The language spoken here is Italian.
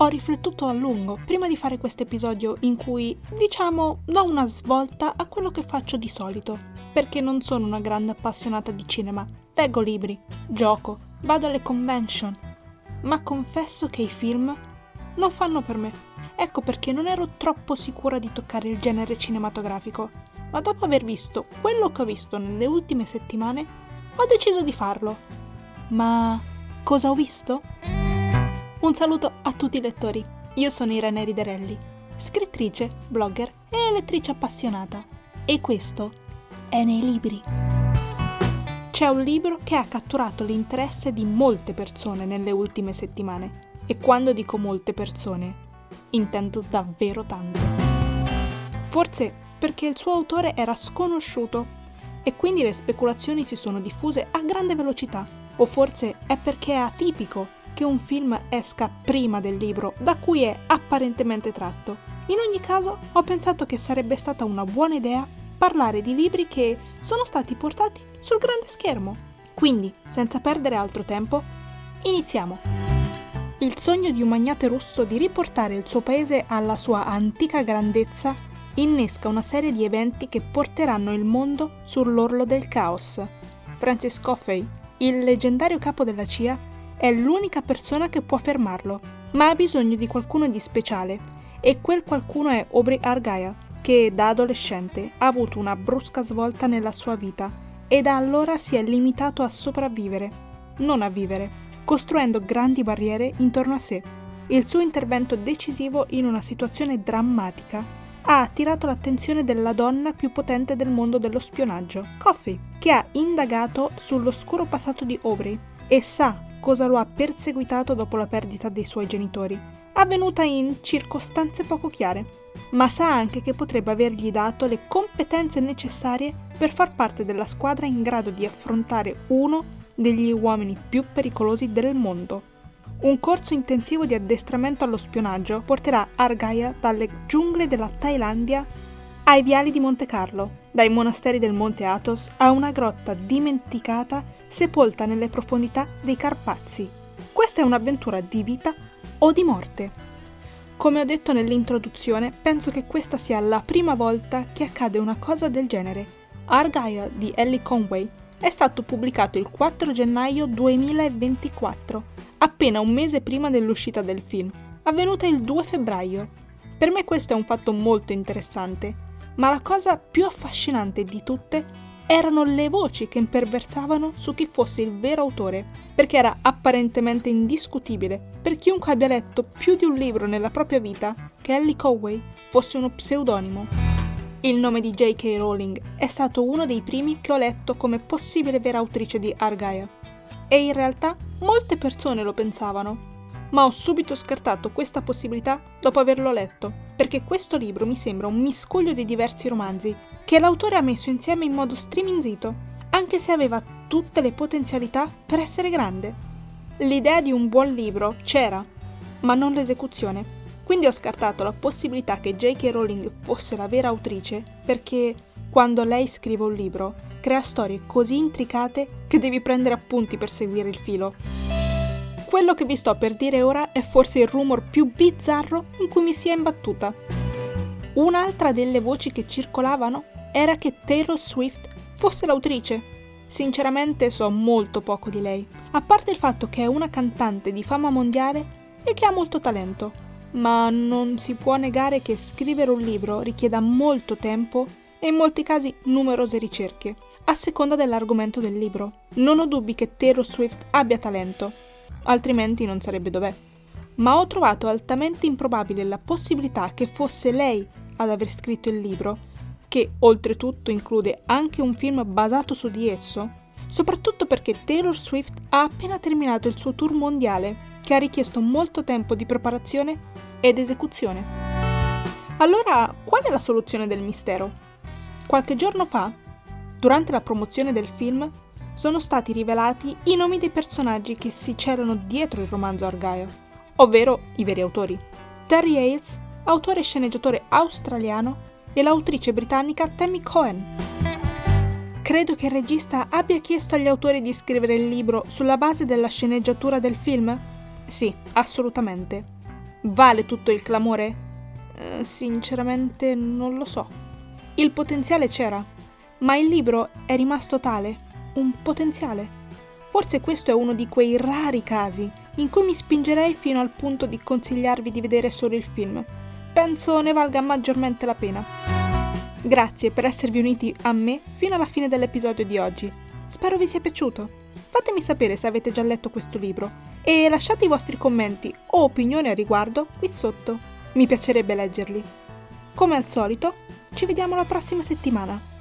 ho riflettuto a lungo prima di fare questo episodio in cui, diciamo, do una svolta a quello che faccio di solito, perché non sono una grande appassionata di cinema. Leggo libri, gioco, vado alle convention, ma confesso che i film non fanno per me. Ecco perché non ero troppo sicura di toccare il genere cinematografico, ma dopo aver visto quello che ho visto nelle ultime settimane, ho deciso di farlo. Ma cosa ho visto? Un saluto a tutti i lettori. Io sono Irene Riderelli, scrittrice, blogger e lettrice appassionata. E questo è nei libri. C'è un libro che ha catturato l'interesse di molte persone nelle ultime settimane. E quando dico molte persone, intendo davvero tanto. Forse perché il suo autore era sconosciuto e quindi le speculazioni si sono diffuse a grande velocità. O forse è perché è atipico che un film esca prima del libro da cui è apparentemente tratto. In ogni caso, ho pensato che sarebbe stata una buona idea parlare di libri che sono stati portati sul grande schermo. Quindi, senza perdere altro tempo, iniziamo. Il sogno di un magnate russo di riportare il suo paese alla sua antica grandezza innesca una serie di eventi che porteranno il mondo sull'orlo del caos. Francis Coffey, il leggendario capo della CIA, è l'unica persona che può fermarlo, ma ha bisogno di qualcuno di speciale e quel qualcuno è Aubrey Argyle, che da adolescente ha avuto una brusca svolta nella sua vita e da allora si è limitato a sopravvivere, non a vivere, costruendo grandi barriere intorno a sé. Il suo intervento decisivo in una situazione drammatica ha attirato l'attenzione della donna più potente del mondo dello spionaggio, Coffee, che ha indagato sull'oscuro passato di Aubrey e sa cosa lo ha perseguitato dopo la perdita dei suoi genitori, avvenuta in circostanze poco chiare, ma sa anche che potrebbe avergli dato le competenze necessarie per far parte della squadra in grado di affrontare uno degli uomini più pericolosi del mondo. Un corso intensivo di addestramento allo spionaggio porterà Argaia dalle giungle della Thailandia ai viali di Monte Carlo, dai monasteri del Monte Athos a una grotta dimenticata sepolta nelle profondità dei Carpazi. Questa è un'avventura di vita o di morte. Come ho detto nell'introduzione, penso che questa sia la prima volta che accade una cosa del genere. Argyle di Ellie Conway è stato pubblicato il 4 gennaio 2024, appena un mese prima dell'uscita del film, avvenuta il 2 febbraio. Per me questo è un fatto molto interessante, ma la cosa più affascinante di tutte erano le voci che imperversavano su chi fosse il vero autore, perché era apparentemente indiscutibile per chiunque abbia letto più di un libro nella propria vita che Ellie Conway fosse uno pseudonimo. Il nome di J.K. Rowling è stato uno dei primi che ho letto come possibile vera autrice di Argaia. E in realtà molte persone lo pensavano, ma ho subito scartato questa possibilità dopo averlo letto, perché questo libro mi sembra un miscuglio di diversi romanzi che l'autore ha messo insieme in modo striminzito, anche se aveva tutte le potenzialità per essere grande. L'idea di un buon libro c'era, ma non l'esecuzione. Quindi ho scartato la possibilità che J.K. Rowling fosse la vera autrice, perché quando lei scrive un libro, crea storie così intricate che devi prendere appunti per seguire il filo. Quello che vi sto per dire ora è forse il rumor più bizzarro in cui mi sia imbattuta. Un'altra delle voci che circolavano era che Taylor Swift fosse l'autrice. Sinceramente so molto poco di lei, a parte il fatto che è una cantante di fama mondiale e che ha molto talento, ma non si può negare che scrivere un libro richieda molto tempo e in molti casi numerose ricerche, a seconda dell'argomento del libro. Non ho dubbi che Taylor Swift abbia talento, altrimenti non sarebbe dov'è. Ma ho trovato altamente improbabile la possibilità che fosse lei ad aver scritto il libro, che oltretutto include anche un film basato su di esso, soprattutto perché Taylor Swift ha appena terminato il suo tour mondiale, che ha richiesto molto tempo di preparazione ed esecuzione. Allora, qual è la soluzione del mistero? Qualche giorno fa, durante la promozione del film, sono stati rivelati i nomi dei personaggi che si c'erano dietro il romanzo Argyle, ovvero i veri autori. Terry Hales, autore e sceneggiatore australiano, e l'autrice britannica Tammy Cohen. Credo che il regista abbia chiesto agli autori di scrivere il libro sulla base della sceneggiatura del film? Sì, assolutamente. Vale tutto il clamore? Eh, sinceramente non lo so. Il potenziale c'era, ma il libro è rimasto tale, un potenziale. Forse questo è uno di quei rari casi in cui mi spingerei fino al punto di consigliarvi di vedere solo il film. Penso ne valga maggiormente la pena. Grazie per esservi uniti a me fino alla fine dell'episodio di oggi. Spero vi sia piaciuto. Fatemi sapere se avete già letto questo libro e lasciate i vostri commenti o opinioni a riguardo qui sotto. Mi piacerebbe leggerli. Come al solito, ci vediamo la prossima settimana.